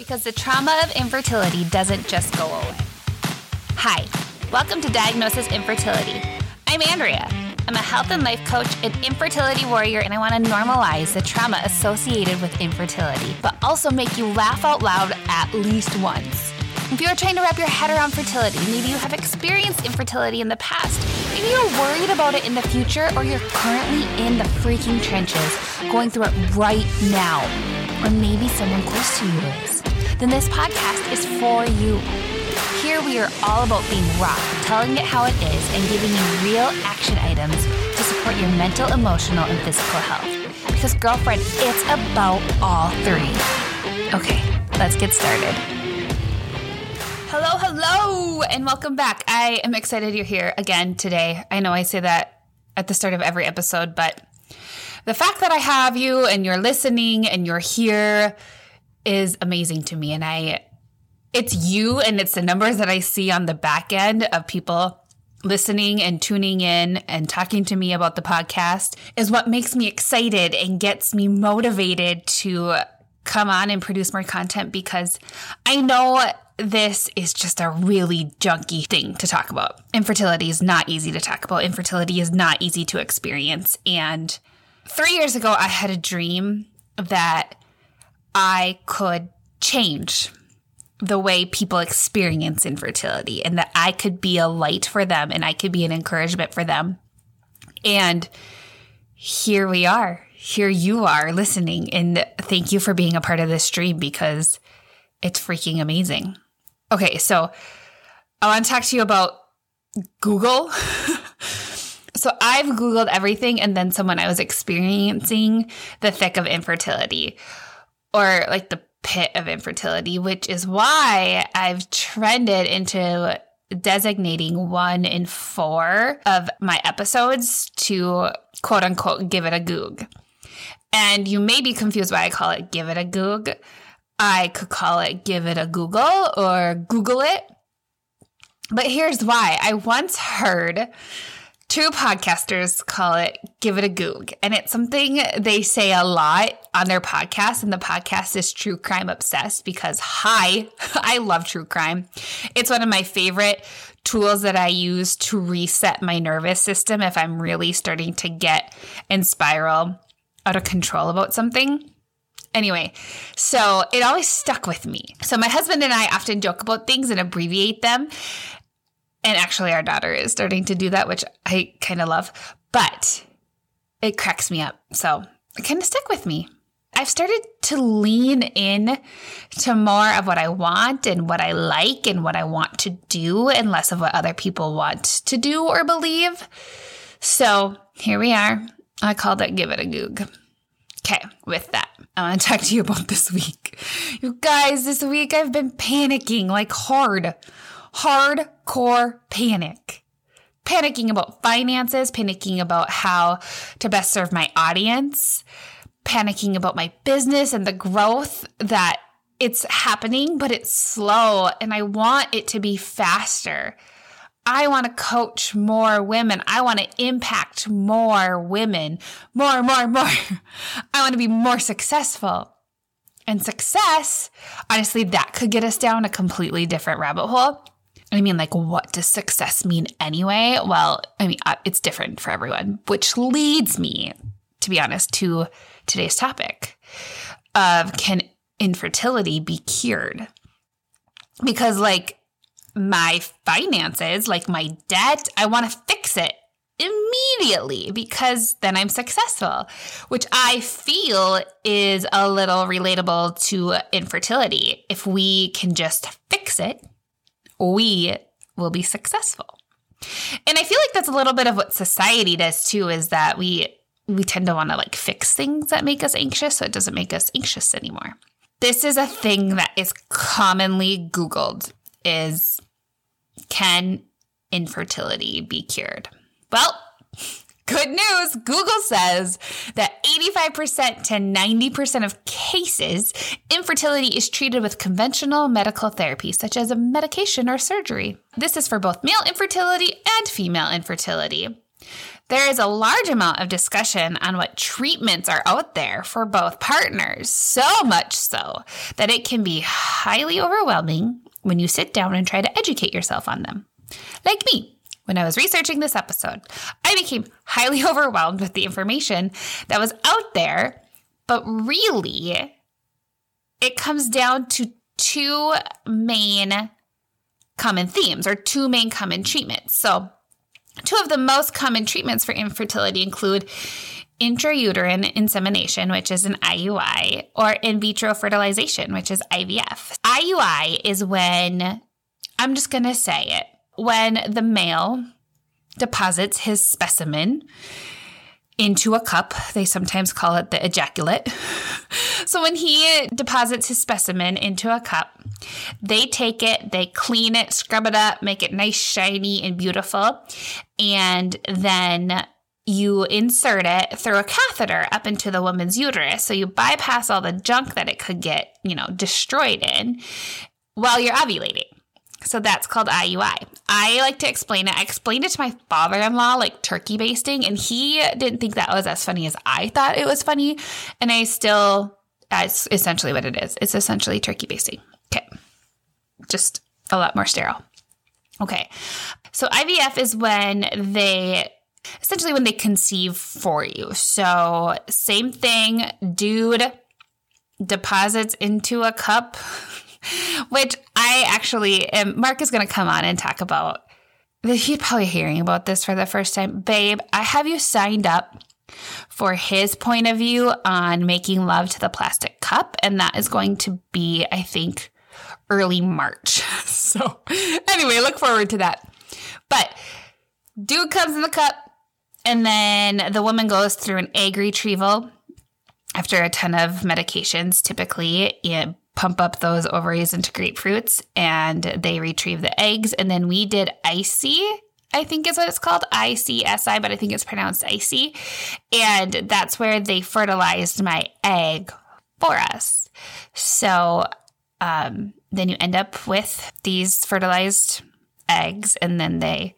because the trauma of infertility doesn't just go away. Hi, welcome to Diagnosis Infertility. I'm Andrea. I'm a health and life coach, an infertility warrior, and I want to normalize the trauma associated with infertility, but also make you laugh out loud at least once. If you're trying to wrap your head around fertility, maybe you have experienced infertility in the past, maybe you're worried about it in the future, or you're currently in the freaking trenches going through it right now, or maybe someone close to you is, then this podcast is for you. Here we are all about being raw, telling it how it is, and giving you real action items to support your mental, emotional, and physical health. Because, girlfriend, it's about all three. Okay, let's get started. Hello, hello, and welcome back. I am excited you're here again today. I know I say that at the start of every episode, but the fact that I have you and you're listening and you're here is amazing to me. And I, it's you and it's the numbers that I see on the back end of people listening and tuning in and talking to me about the podcast is what makes me excited and gets me motivated to come on and produce more content because I know this is just a really junky thing to talk about. Infertility is not easy to talk about. Infertility is not easy to experience. And three years ago, I had a dream that I could change the way people experience infertility and that I could be a light for them and I could be an encouragement for them. And here we are. Here you are listening. And thank you for being a part of this dream because it's freaking amazing. Okay, so I want to talk to you about Google. so I've Googled everything and then someone I was experiencing the thick of infertility or like the pit of infertility, which is why I've trended into designating one in four of my episodes to quote unquote give it a goog. And you may be confused why I call it give it a goog. I could call it give it a Google or Google it. But here's why. I once heard two podcasters call it give it a goog. And it's something they say a lot on their podcast. And the podcast is True Crime Obsessed because, hi, I love true crime. It's one of my favorite tools that I use to reset my nervous system if I'm really starting to get and spiral out of control about something. Anyway, so it always stuck with me. So my husband and I often joke about things and abbreviate them. And actually, our daughter is starting to do that, which I kind of love, but it cracks me up. So it kind of stuck with me. I've started to lean in to more of what I want and what I like and what I want to do and less of what other people want to do or believe. So here we are. I called it Give It a Goog. Okay, with that, I want to talk to you about this week. You guys, this week I've been panicking like hard, hardcore panic. Panicking about finances, panicking about how to best serve my audience, panicking about my business and the growth that it's happening, but it's slow and I want it to be faster. I want to coach more women. I want to impact more women, more, more, more. I want to be more successful. And success, honestly, that could get us down a completely different rabbit hole. I mean, like, what does success mean anyway? Well, I mean, uh, it's different for everyone, which leads me, to be honest, to today's topic of can infertility be cured? Because, like, my finances, like my debt, I want to fix it immediately because then I'm successful, which I feel is a little relatable to infertility. If we can just fix it, we will be successful. And I feel like that's a little bit of what society does too is that we we tend to want to like fix things that make us anxious so it doesn't make us anxious anymore. This is a thing that is commonly googled is can infertility be cured? Well, good news. Google says that 85% to 90% of cases, infertility is treated with conventional medical therapy, such as a medication or surgery. This is for both male infertility and female infertility. There is a large amount of discussion on what treatments are out there for both partners, so much so that it can be highly overwhelming when you sit down and try to educate yourself on them. Like me, when I was researching this episode, I became highly overwhelmed with the information that was out there, but really, it comes down to two main common themes or two main common treatments. So, Two of the most common treatments for infertility include intrauterine insemination, which is an IUI, or in vitro fertilization, which is IVF. IUI is when, I'm just going to say it, when the male deposits his specimen into a cup. They sometimes call it the ejaculate. so when he deposits his specimen into a cup, they take it, they clean it, scrub it up, make it nice, shiny, and beautiful. And then you insert it through a catheter up into the woman's uterus. So you bypass all the junk that it could get, you know, destroyed in while you're ovulating. So that's called IUI. I like to explain it. I explained it to my father in law, like turkey basting, and he didn't think that was as funny as I thought it was funny. And I still, that's essentially what it is. It's essentially turkey basting. Okay. Just a lot more sterile. Okay. So IVF is when they essentially when they conceive for you. So same thing, dude deposits into a cup which I actually am. Mark is going to come on and talk about. He's probably hearing about this for the first time. Babe, I have you signed up for his point of view on making love to the plastic cup. And that is going to be, I think, early March. So, anyway, look forward to that. But dude comes in the cup, and then the woman goes through an egg retrieval after a ton of medications, typically pump up those ovaries into grapefruits and they retrieve the eggs. And then we did icy, I think is what it's called, ICSI, but I think it's pronounced icy. And that's where they fertilized my egg for us. So um, then you end up with these fertilized eggs, and then they,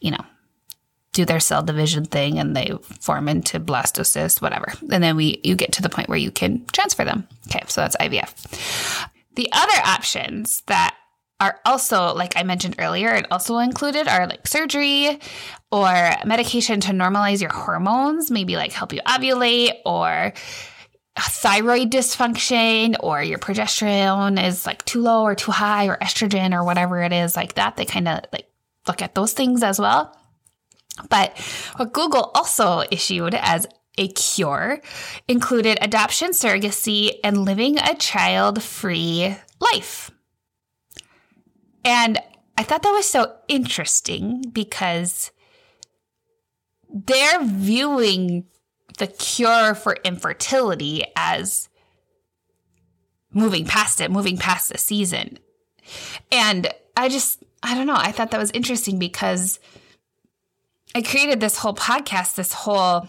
you know, do their cell division thing and they form into blastocyst, whatever. And then we you get to the point where you can transfer them. Okay, so that's IVF. The other options that are also, like I mentioned earlier, and also included are like surgery or medication to normalize your hormones, maybe like help you ovulate or thyroid dysfunction or your progesterone is like too low or too high or estrogen or whatever it is like that. They kind of like look at those things as well. But what Google also issued as a cure included adoption, surrogacy, and living a child free life. And I thought that was so interesting because they're viewing the cure for infertility as moving past it, moving past the season. And I just, I don't know, I thought that was interesting because I created this whole podcast, this whole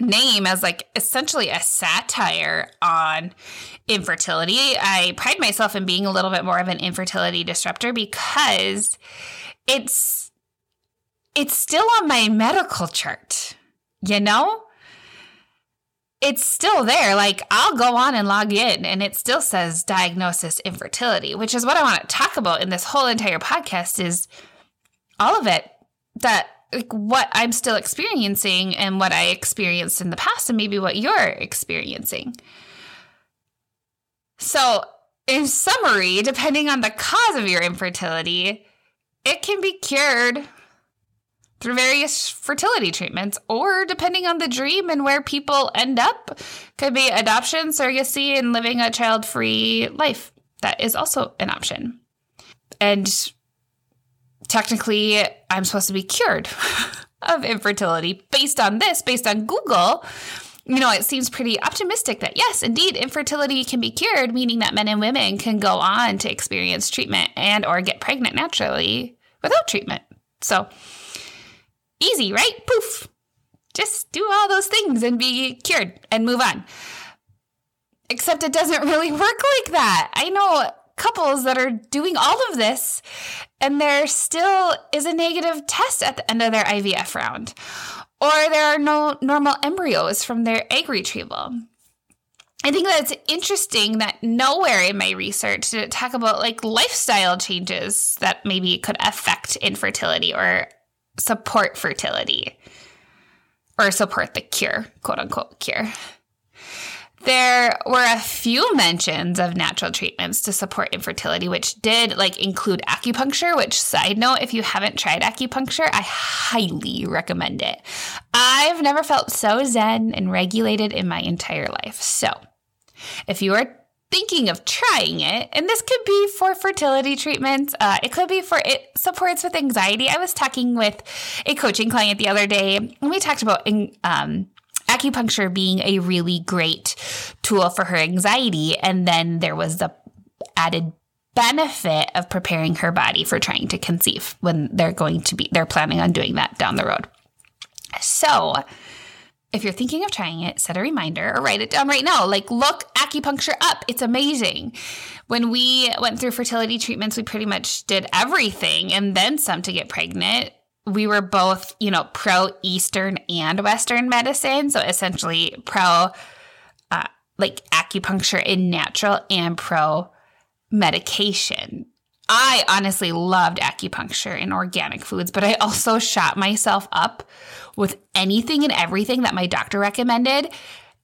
name as like essentially a satire on infertility. I pride myself in being a little bit more of an infertility disruptor because it's it's still on my medical chart. You know? It's still there. Like I'll go on and log in and it still says diagnosis infertility, which is what I want to talk about in this whole entire podcast is all of it that like what I'm still experiencing and what I experienced in the past and maybe what you're experiencing. So, in summary, depending on the cause of your infertility, it can be cured through various fertility treatments or depending on the dream and where people end up could be adoption, surrogacy and living a child-free life. That is also an option. And technically I'm supposed to be cured of infertility based on this, based on Google. You know, it seems pretty optimistic that yes, indeed, infertility can be cured, meaning that men and women can go on to experience treatment and or get pregnant naturally without treatment. So easy, right? Poof. Just do all those things and be cured and move on. Except it doesn't really work like that. I know couples that are doing all of this, and there still is a negative test at the end of their IVF round, or there are no normal embryos from their egg retrieval. I think that it's interesting that nowhere in my research did it talk about like lifestyle changes that maybe could affect infertility or support fertility or support the cure, quote unquote cure. There were a few mentions of natural treatments to support infertility, which did like include acupuncture, which side note, if you haven't tried acupuncture, I highly recommend it. I've never felt so zen and regulated in my entire life. So if you are thinking of trying it, and this could be for fertility treatments. Uh, it could be for it supports with anxiety. I was talking with a coaching client the other day, and we talked about um, acupuncture being a really great tool for her anxiety, and then there was the added benefit of preparing her body for trying to conceive when they're going to be they're planning on doing that down the road. So, if you're thinking of trying it, set a reminder or write it down right now. Like, look acupuncture up. It's amazing. When we went through fertility treatments, we pretty much did everything and then some to get pregnant. We were both, you know, pro Eastern and Western medicine. So essentially, pro uh, like acupuncture in natural and pro medication. I honestly loved acupuncture and organic foods, but I also shot myself up with anything and everything that my doctor recommended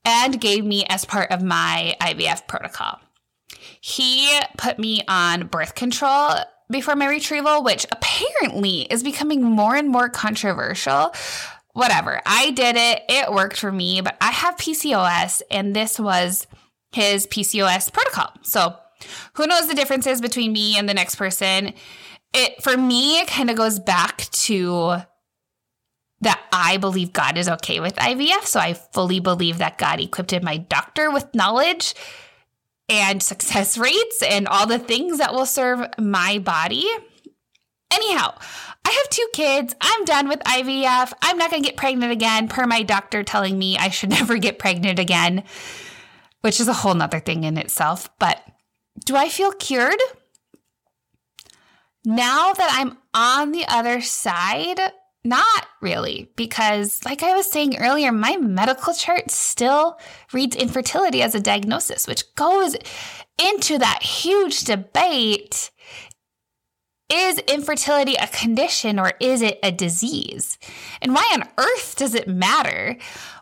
and gave me as part of my IVF protocol. He put me on birth control before my retrieval, which apparently is becoming more and more controversial. Whatever, I did it, it worked for me, but I have PCOS, and this was his PCOS protocol. So, who knows the differences between me and the next person? It for me, it kind of goes back to that I believe God is okay with IVF. So I fully believe that God equipped my doctor with knowledge and success rates and all the things that will serve my body. Anyhow, I have two kids. I'm done with IVF. I'm not going to get pregnant again, per my doctor telling me I should never get pregnant again, which is a whole nother thing in itself. But do I feel cured? Now that I'm on the other side, not really, because like I was saying earlier, my medical chart still reads infertility as a diagnosis, which goes into that huge debate. Is infertility a condition or is it a disease? And why on earth does it matter?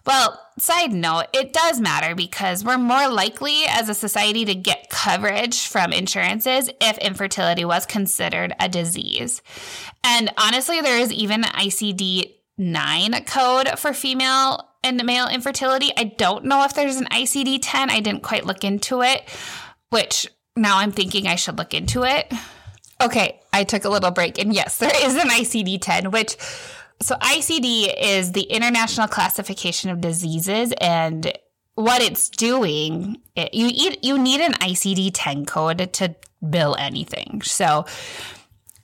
Well, side note, it does matter because we're more likely as a society to get coverage from insurances if infertility was considered a disease. And honestly, there is even an ICD 9 code for female and male infertility. I don't know if there's an ICD 10. I didn't quite look into it, which now I'm thinking I should look into it. Okay, I took a little break. And yes, there is an ICD 10, which so ICD is the International Classification of Diseases and what it's doing, it, you eat, you need an ICD-10 code to bill anything. So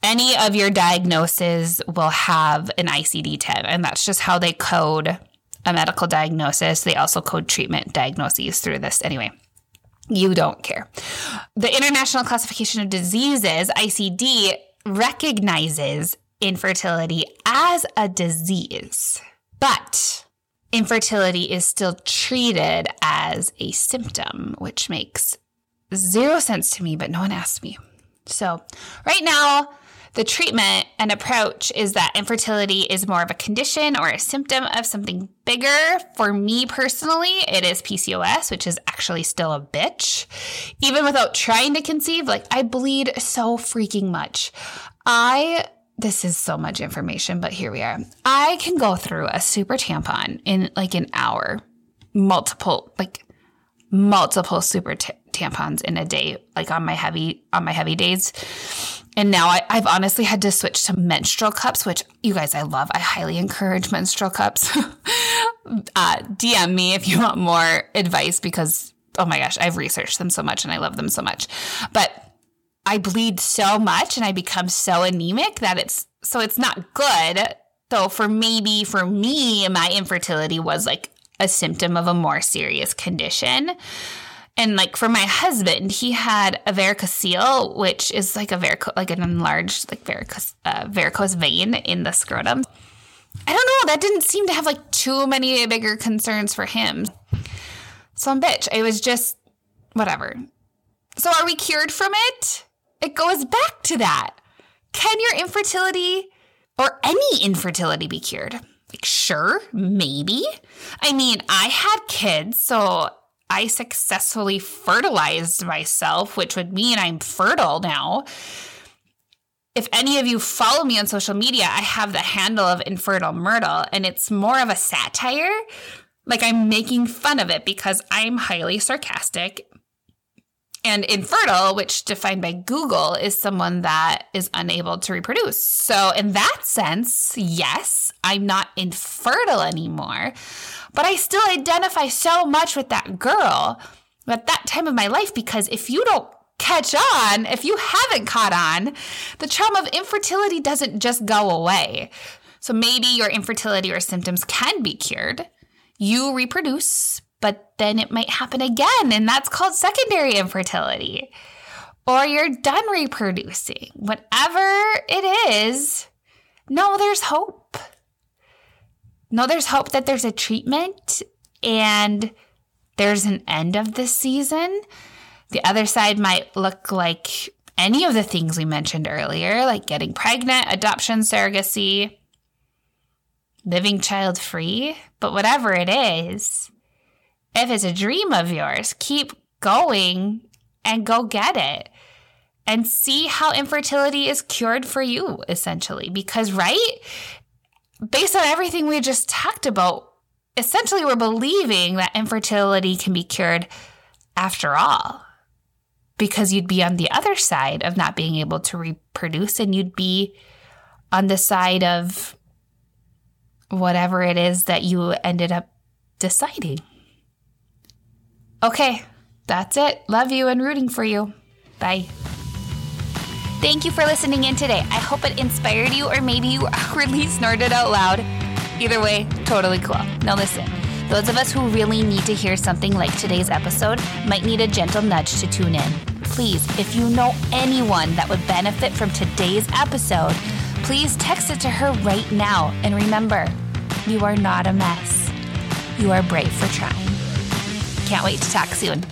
any of your diagnoses will have an ICD-10 and that's just how they code a medical diagnosis. They also code treatment diagnoses through this anyway. You don't care. The International Classification of Diseases, ICD, recognizes infertility as a disease, but infertility is still treated as a symptom, which makes zero sense to me, but no one asked me. So, right now, the treatment and approach is that infertility is more of a condition or a symptom of something bigger. For me personally, it is PCOS, which is actually still a bitch. Even without trying to conceive, like I bleed so freaking much. I this is so much information, but here we are. I can go through a super tampon in like an hour, multiple, like multiple super t- tampons in a day, like on my heavy, on my heavy days. And now I, have honestly had to switch to menstrual cups, which you guys, I love. I highly encourage menstrual cups. uh, DM me if you want more advice because, oh my gosh, I've researched them so much and I love them so much. But I bleed so much and I become so anemic that it's so it's not good. So for maybe for me, my infertility was like a symptom of a more serious condition. And like for my husband, he had a varicocele, which is like a varicose, like an enlarged like varicose, uh, varicose vein in the scrotum. I don't know. That didn't seem to have like too many bigger concerns for him. Some bitch. It was just whatever. So are we cured from it? It goes back to that. Can your infertility or any infertility be cured? Like, sure, maybe. I mean, I had kids, so I successfully fertilized myself, which would mean I'm fertile now. If any of you follow me on social media, I have the handle of Infertile Myrtle, and it's more of a satire. Like I'm making fun of it because I'm highly sarcastic and infertile, which defined by Google is someone that is unable to reproduce. So, in that sense, yes, I'm not infertile anymore, but I still identify so much with that girl at that time of my life because if you don't catch on, if you haven't caught on, the trauma of infertility doesn't just go away. So, maybe your infertility or symptoms can be cured. You reproduce, but then it might happen again, and that's called secondary infertility. Or you're done reproducing. Whatever it is, no, there's hope. No, there's hope that there's a treatment and there's an end of this season. The other side might look like any of the things we mentioned earlier, like getting pregnant, adoption, surrogacy, living child free. But whatever it is, if it's a dream of yours, keep going and go get it and see how infertility is cured for you, essentially. Because, right? Based on everything we just talked about, essentially we're believing that infertility can be cured after all. Because you'd be on the other side of not being able to reproduce, and you'd be on the side of whatever it is that you ended up deciding. Okay, that's it. Love you and rooting for you. Bye. Thank you for listening in today. I hope it inspired you, or maybe you awkwardly snorted out loud. Either way, totally cool. Now, listen. Those of us who really need to hear something like today's episode might need a gentle nudge to tune in. Please, if you know anyone that would benefit from today's episode, please text it to her right now. And remember, you are not a mess. You are brave for trying. Can't wait to talk soon.